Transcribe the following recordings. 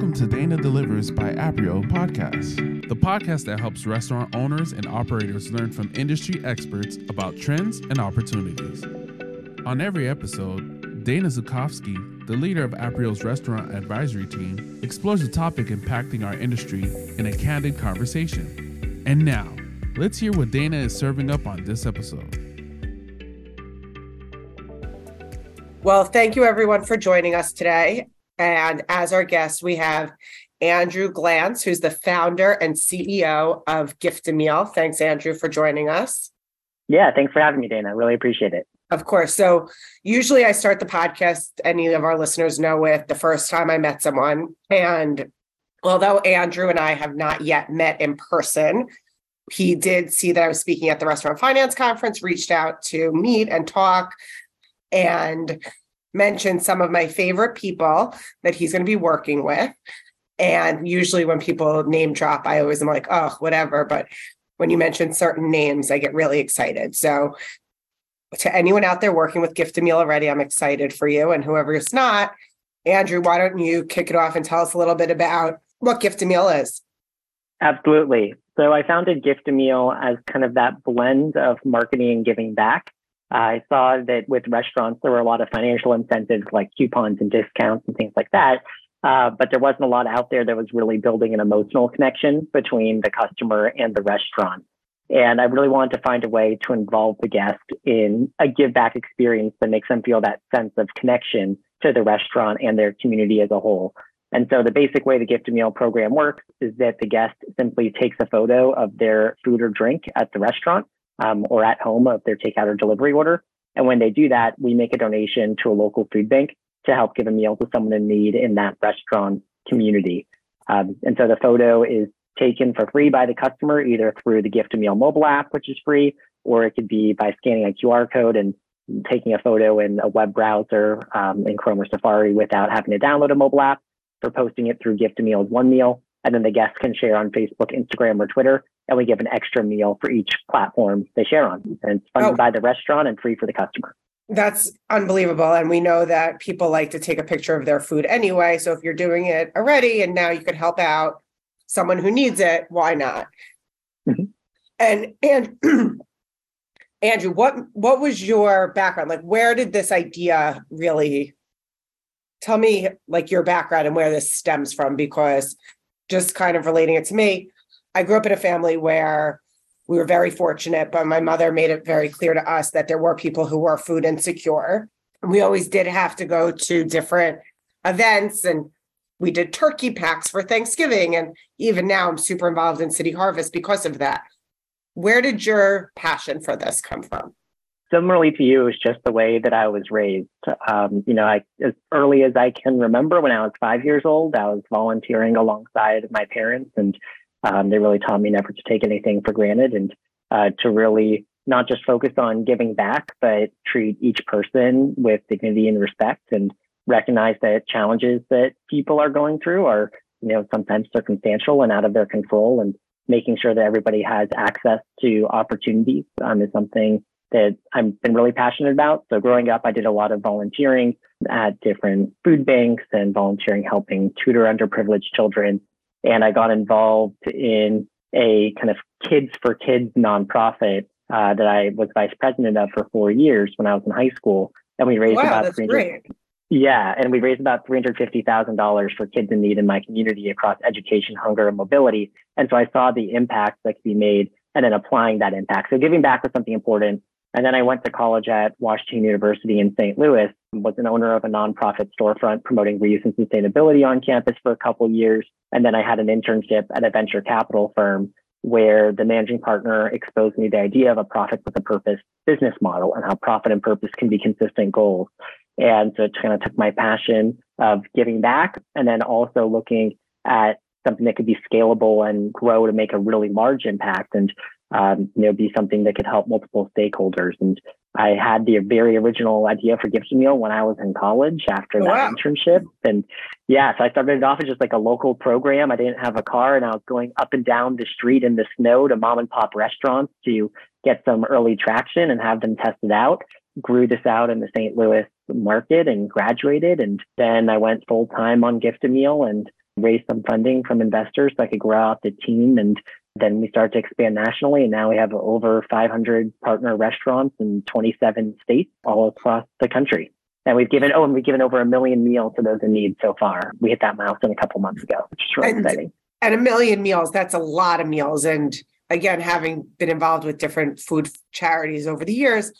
Welcome to Dana Delivers by Aprio podcast, the podcast that helps restaurant owners and operators learn from industry experts about trends and opportunities. On every episode, Dana Zukofsky, the leader of Aprio's restaurant advisory team, explores a topic impacting our industry in a candid conversation. And now, let's hear what Dana is serving up on this episode. Well, thank you everyone for joining us today. And as our guest, we have Andrew Glantz, who's the founder and CEO of GiftAMeal. Thanks, Andrew, for joining us. Yeah, thanks for having me, Dana. Really appreciate it. Of course. So, usually I start the podcast, any of our listeners know, with the first time I met someone. And although Andrew and I have not yet met in person, he did see that I was speaking at the Restaurant Finance Conference, reached out to meet and talk. And mention some of my favorite people that he's going to be working with. And usually when people name drop, I always am like, oh, whatever. But when you mention certain names, I get really excited. So to anyone out there working with GiftAMeal already, I'm excited for you. And whoever is not, Andrew, why don't you kick it off and tell us a little bit about what GiftAMeal is? Absolutely. So I founded GiftAMeal as kind of that blend of marketing and giving back. I saw that with restaurants, there were a lot of financial incentives like coupons and discounts and things like that. Uh, but there wasn't a lot out there that was really building an emotional connection between the customer and the restaurant. And I really wanted to find a way to involve the guest in a give back experience that makes them feel that sense of connection to the restaurant and their community as a whole. And so the basic way the GiftAMeal program works is that the guest simply takes a photo of their food or drink at the restaurant um, or at home of their takeout or delivery order. And when they do that, we make a donation to a local food bank to help give a meal to someone in need in that restaurant community. Um, and so the photo is taken for free by the customer, either through the GiftAMeal mobile app, which is free, or it could be by scanning a QR code and taking a photo in a web browser um, in Chrome or Safari without having to download a mobile app, for posting it through GiftAMeal's One Meal. And then the guests can share on Facebook, Instagram, or Twitter and we give an extra meal for each platform they share on. And it's funded oh. by the restaurant and free for the customer. That's unbelievable. And we know that people like to take a picture of their food anyway. So if you're doing it already and now you could help out someone who needs it, why not? Mm-hmm. And and Andrew, what what was your background? Like where did this idea really tell me like your background and where this stems from? Because just kind of relating it to me, I grew up in a family where we were very fortunate, but my mother made it very clear to us that there were people who were food insecure. We always did have to go to different events and we did turkey packs for Thanksgiving. And even now, I'm super involved in City Harvest because of that. Where did your passion for this come from? Similarly to you, it's just the way that I was raised. Um, you know, I, as early as I can remember, when I was five years old, I was volunteering alongside my parents and um, they really taught me never to take anything for granted and uh, to really not just focus on giving back, but treat each person with dignity and respect and recognize that challenges that people are going through are, you know, sometimes circumstantial and out of their control and making sure that everybody has access to opportunities um, is something that I've been really passionate about. So growing up, I did a lot of volunteering at different food banks and volunteering helping tutor underprivileged children and I got involved in a kind of kids for kids nonprofit uh, that I was vice president of for four years when I was in high school. And we raised wow, about that's great. Yeah, and we raised about three hundred fifty thousand dollars for kids in need in my community across education, hunger, and mobility. And so I saw the impact that could be made, and then applying that impact. So giving back was something important. And then I went to college at Washington University in St. Louis, was an owner of a nonprofit storefront promoting reuse and sustainability on campus for a couple years. And then I had an internship at a venture capital firm where the managing partner exposed me the idea of a profit with a purpose business model and how profit and purpose can be consistent goals. And so it kind of took my passion of giving back and then also looking at something that could be scalable and grow to make a really large impact. And um, you know, be something that could help multiple stakeholders. And I had the very original idea for GiftAMeal when I was in college after oh, that wow. internship. And yeah, so I started it off as just like a local program. I didn't have a car and I was going up and down the street in the snow to mom and pop restaurants to get some early traction and have them test it out. Grew this out in the St. Louis market and graduated. And then I went full time on GiftAMeal and raised some funding from investors so I could grow out the team. And then we started to expand nationally. And now we have over 500 partner restaurants in 27 states all across the country. And we've given, oh, and we've given over a million meals to those in need so far. We hit that milestone a couple months ago, which is really And- exciting. And a million meals, that's a lot of meals. And again, having been involved with different food charities over the years,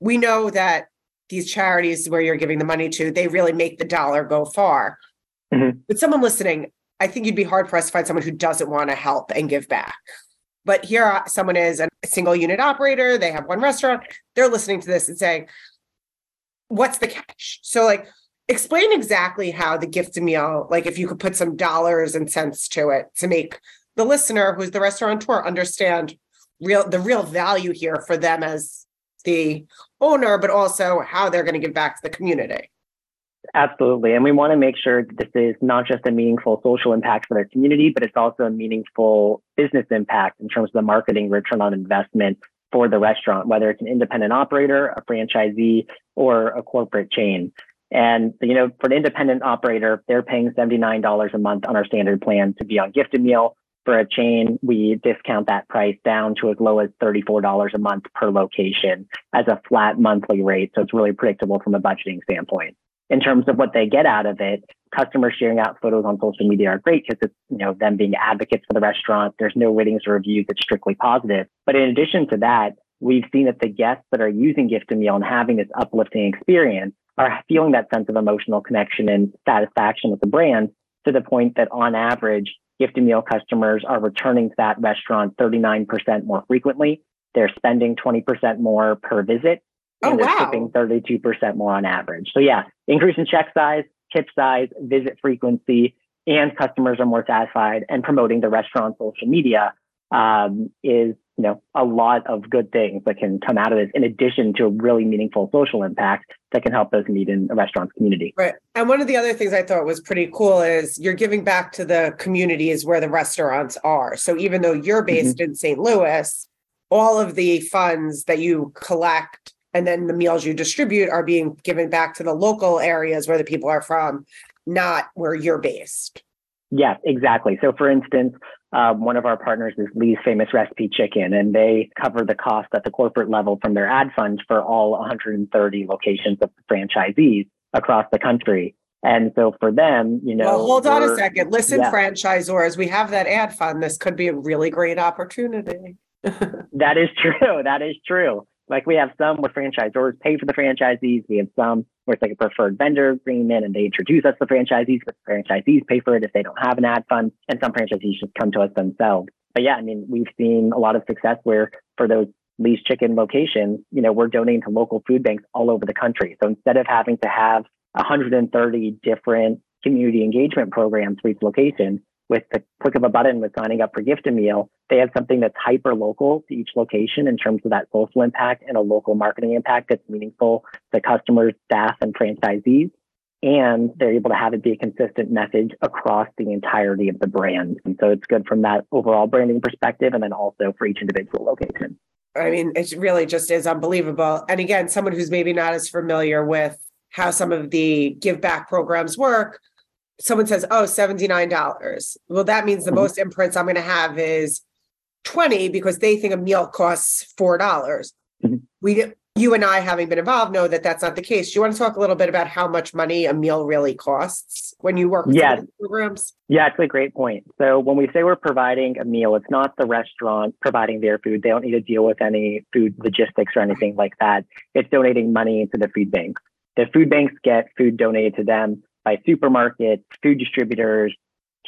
we know that these charities where you're giving the money to, they really make the dollar go far. Mhm. But someone listening, I think you'd be hard pressed to find someone who doesn't want to help and give back. But here, uh, someone is a single unit operator, they have one restaurant, they're listening to this and saying, What's the catch? So, like, explain exactly how the gift meal, like, if you could put some dollars and cents to it to make the listener who's the restaurateur understand real the real value here for them as the owner, but also how they're going to give back to the community. Absolutely. And we want to make sure that this is not just a meaningful social impact for their community, but it's also a meaningful business impact in terms of the marketing return on investment for the restaurant, whether it's an independent operator, a franchisee, or a corporate chain. And you know, for an independent operator, they're paying $79 a month on our standard plan to be on GiftAMeal. For a chain, we discount that price down to as low as $34 a month per location as a flat monthly rate. So it's really predictable from a budgeting standpoint in terms of what they get out of it. Customers sharing out photos on social media are great because it's you know them being advocates for the restaurant. There's no ratings or reviews; it's strictly positive. But in addition to that, we've seen that the guests that are using GiftAMeal and having this uplifting experience are feeling that sense of emotional connection and satisfaction with the brand to the point that on average, GiftAMeal customers are returning to that restaurant 39% more frequently. They're spending 20% more per visit Oh, and they're wow. tipping 32% more on average. So yeah, increase in check size, tip size, visit frequency, and customers are more satisfied and promoting the restaurant social media um, is you know a lot of good things that can come out of this in addition to a really meaningful social impact that can help those in need in a restaurant's community. Right. And one of the other things I thought was pretty cool is you're giving back to the communities where the restaurants are. So even though you're based in St. Louis, all of the funds that you collect and then the meals you distribute are being given back to the local areas where the people are from, not where you're based. Yeah, exactly. So, for instance, um, one of our partners is Lee's Famous Recipe Chicken, and they cover the cost at the corporate level from their ad fund for all 130 locations of franchisees across the country. And so, for them, you know, well, hold on a second. Listen, yeah. franchisors, we have that ad fund. This could be a really great opportunity. That is true. That is true. Like we have some where franchisors pay for the franchisees. We have some where it's like a preferred vendor agreement and they introduce us to franchisees, but franchisees pay for it if they don't have an ad fund. And some franchisees just come to us themselves. But yeah, I mean, we've seen a lot of success where for those Lee's Chicken locations, you know, we're donating to local food banks all over the country. So instead of having to have 130 different community engagement programs for each location, with the click of a button with signing up for GiftAMeal, they have something that's hyper local to each location in terms of that social impact and a local marketing impact that's meaningful to customers, staff, and franchisees. And they're able to have it be a consistent message across the entirety of the brand. And so it's good from that overall branding perspective and then also for each individual location. I mean, it really just is unbelievable. And again, someone who's maybe not as familiar with how some of the give back programs work, someone says, oh, $79. Well, that means the Mhm. most imprints I'm going to have is 20 because they think a meal costs $4. Mhm. We, you and I, having been involved, know that that's not the case. Do you want to talk a little bit about how much money a meal really costs when you work with some Yes. of programs? Yeah, it's a great point. So when we say we're providing a meal, it's not the restaurant providing their food. They don't need to deal with any food logistics or anything like that. It's donating money to the food banks. The food banks get food donated to them by supermarkets, food distributors,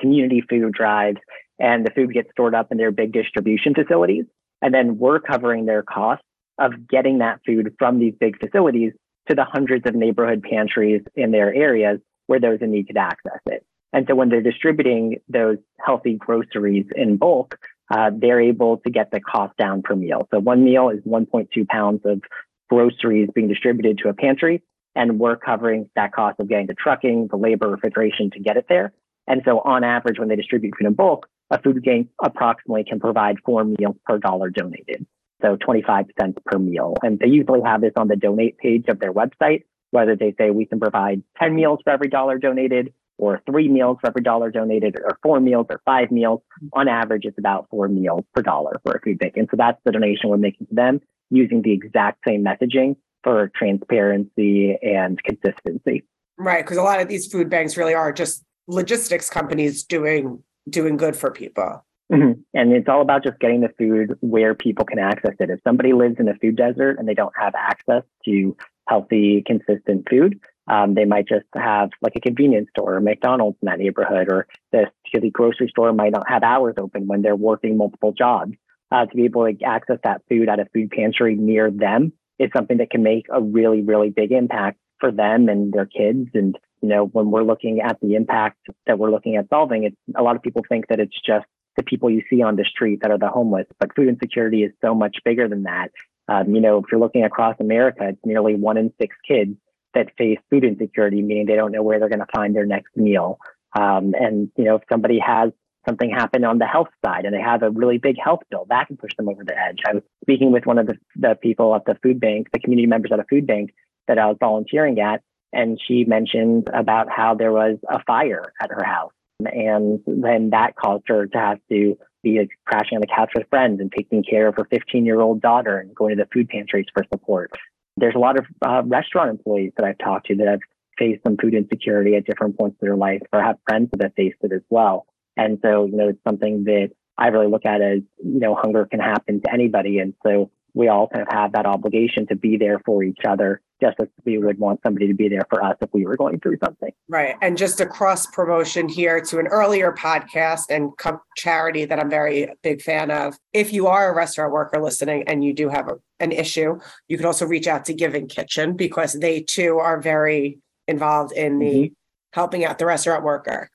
community food drives, and the food gets stored up in their big distribution facilities. And then we're covering their costs of getting that food from these big facilities to the hundreds of neighborhood pantries in their areas where those in need could access it. And so when they're distributing those healthy groceries in bulk, uh, they're able to get the cost down per meal. So one meal is 1.2 pounds of groceries being distributed to a pantry, and we're covering that cost of getting the trucking, the labor, refrigeration to get it there. And so on average, when they distribute food in bulk, a food bank approximately can provide four meals per dollar donated. So 25 cents per meal. And they usually have this on the donate page of their website, whether they say we can provide 10 meals for every dollar donated or three meals for every dollar donated, or four meals, or five meals. On average, it's about four meals per dollar for a food bank. And so that's the donation we're making to them using the exact same messaging for transparency and consistency. Right. Because a lot of these food banks really are just logistics companies doing doing good for people. Mm-hmm. And it's all about just getting the food where people can access it. If somebody lives in a food desert and they don't have access to healthy, consistent food, um, they might just have like a convenience store or McDonald's in that neighborhood, or the, the grocery store might not have hours open when they're working multiple jobs. Uh, to be able to access that food at a food pantry near them is something that can make a really, really big impact for them and their kids. And, you know, when we're looking at the impact that we're looking at solving, it's a lot of people think that it's just the people you see on the street that are the homeless, but food insecurity is so much bigger than that. Um, you know, if you're looking across America, it's nearly one in six kids that face food insecurity, meaning they don't know where they're going to find their next meal. Um, and, you know, if somebody has something happen on the health side and they have a really big health bill, that can push them over the edge. I was speaking with one of the, the people at the food bank, the community members at a food bank that I was volunteering at, and she mentioned about how there was a fire at her house. And then that caused her to have to be crashing on the couch with friends and taking care of her 15 year old daughter and going to the food pantries for support. There's a lot of uh, restaurant employees that I've talked to that have faced some food insecurity at different points of their life or have friends that have faced it as well. And so, you know, it's something that I really look at as, you know, hunger can happen to anybody. And so we all kind of have that obligation to be there for each other, just as we would want somebody to be there for us if we were going through something. Right. And just a cross promotion here to an earlier podcast and charity that I'm very big fan of. If you are a restaurant worker listening and you do have a, an issue, you can also reach out to Giving Kitchen because they too are very involved in the mm-hmm. helping out the restaurant worker.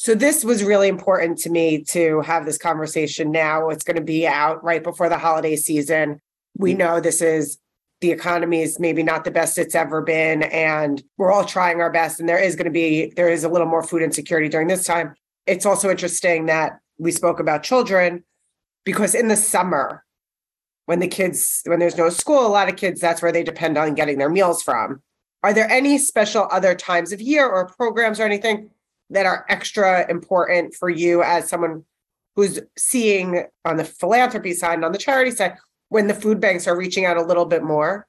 So this was really important to me to have this conversation now. It's going to be out right before the holiday season. We mm-hmm. know this is the economy is maybe not the best it's ever been and we're all trying our best and there is going to be there is a little more food insecurity during this time. It's also interesting that we spoke about children because in the summer when the kids when there's no school a lot of kids that's where they depend on getting their meals from. Are there any special other times of year or programs or anything that are extra important for you as someone who's seeing on the philanthropy side and on the charity side when the food banks are reaching out a little bit more?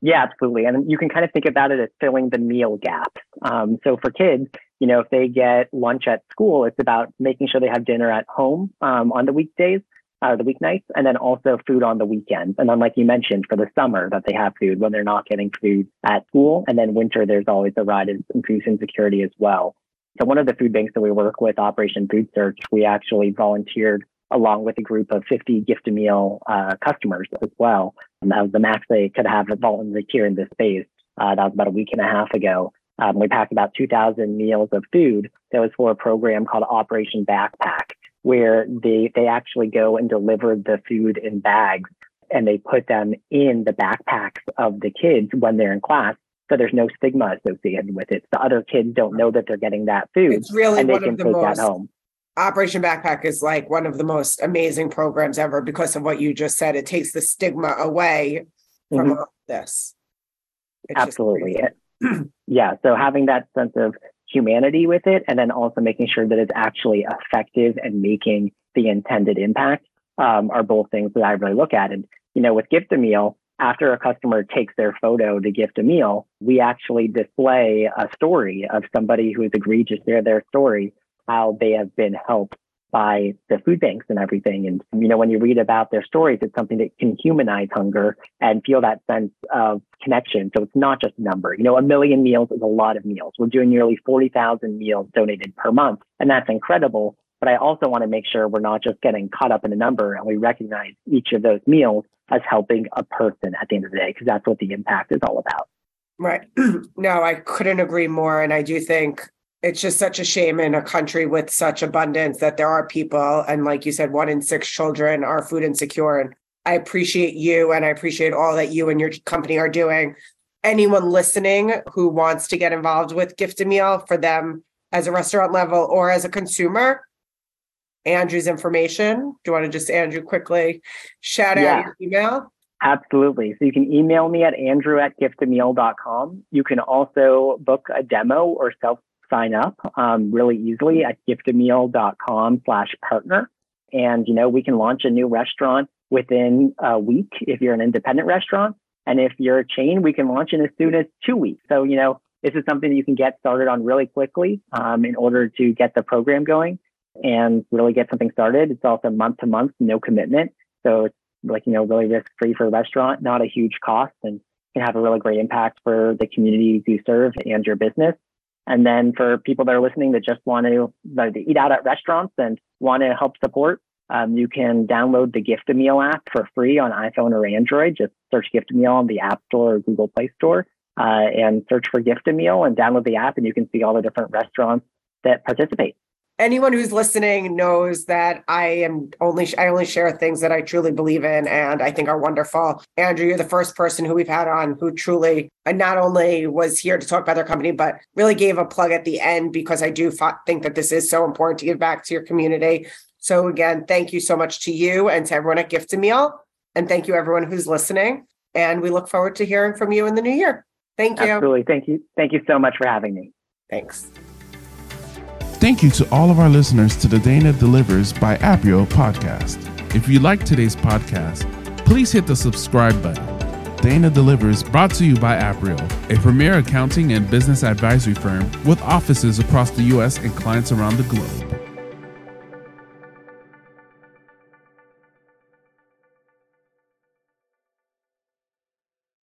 Yeah, absolutely. And you can kind of think about it as filling the meal gap. Um, so for kids, you know, if they get lunch at school, it's about making sure they have dinner at home um, on the weekdays, uh, the weeknights, and then also food on the weekends. And then, like you mentioned, for the summer, that they have food when they're not getting food at school. And then winter, there's always a rise in food insecurity as well. So one of the food banks that we work with, Operation Food Search, we actually volunteered along with a group of 50 GiftAMeal uh, customers as well. And that was the max they could have volunteer in this space. Uh, that was about a week and a half ago. Um, we packed about 2,000 meals of food. That was for a program called Operation Backpack, where they, they actually go and deliver the food in bags and they put them in the backpacks of the kids when they're in class so there's no stigma associated with it. The other kids don't know that they're getting that food. It's really and they can take most, that home. Operation Backpack is like one of the most amazing programs ever because of what you just said. It takes the stigma away from mm-hmm. this. It's Absolutely. yeah. So having that sense of humanity with it, and then also making sure that it's actually effective and making the intended impact um, are both things that I really look at. And, you know, with GiftAMeal, after a customer takes their photo to gift a meal, we actually display a story of somebody who agreed to share their story, how they have been helped by the food banks and everything. And, you know, when you read about their stories, it's something that can humanize hunger and feel that sense of connection. So it's not just a number. You know, a million meals is a lot of meals. We're doing nearly 40,000 meals donated per month, and that's incredible. But I also want to make sure we're not just getting caught up in a number and we recognize each of those meals as helping a person at the end of the day, because that's what the impact is all about. Right. no, I couldn't agree more. And I do think it's just such a shame in a country with such abundance that there are people, and like you said, one in six children are food insecure. And I appreciate you and I appreciate all that you and your company are doing. Anyone listening who wants to get involved with GiftAMeal for them as a restaurant level or as a consumer, Andrew's information. Do you want to just, Andrew, quickly shout yeah. out your email? Absolutely. So you can email me at andrew at giftameal.com. You can also book a demo or self sign up um, really easily at giftameal.com slash partner. And, you know, we can launch a new restaurant within a week if you're an independent restaurant. And if you're a chain, we can launch in as soon as two weeks. So, you know, this is something that you can get started on really quickly um, in order to get the program going and really get something started. It's also month to month, no commitment. So it's like, you know, really risk free for a restaurant, not a huge cost and can have a really great impact for the communities you serve and your business. And then for people that are listening that just want to, eat out at restaurants and want to help support, um, you can download the GiftAMeal app for free on iPhone or Android. Just search GiftAMeal on the App Store or Google Play Store uh, and search for GiftAMeal and download the app, and you can see all the different restaurants that participate anyone who's listening knows that I am only I only share things that I truly believe in and I think are wonderful. Andrew, you're the first person who we've had on who truly not only was here to talk about their company, but really gave a plug at the end because I do think that this is so important to give back to your community. So again, thank you so much to you and to everyone at GiftAMeal, and thank you everyone who's listening. And we look forward to hearing from you in the new year. Thank you. Absolutely. Thank you. Thank you so much for having me. Thanks. Thank you to all of our listeners to the Dana Delivers by Aprio podcast. If you like today's podcast, please hit the subscribe button. Dana Delivers brought to you by Aprio, a premier accounting and business advisory firm with offices across the U.S. and clients around the globe.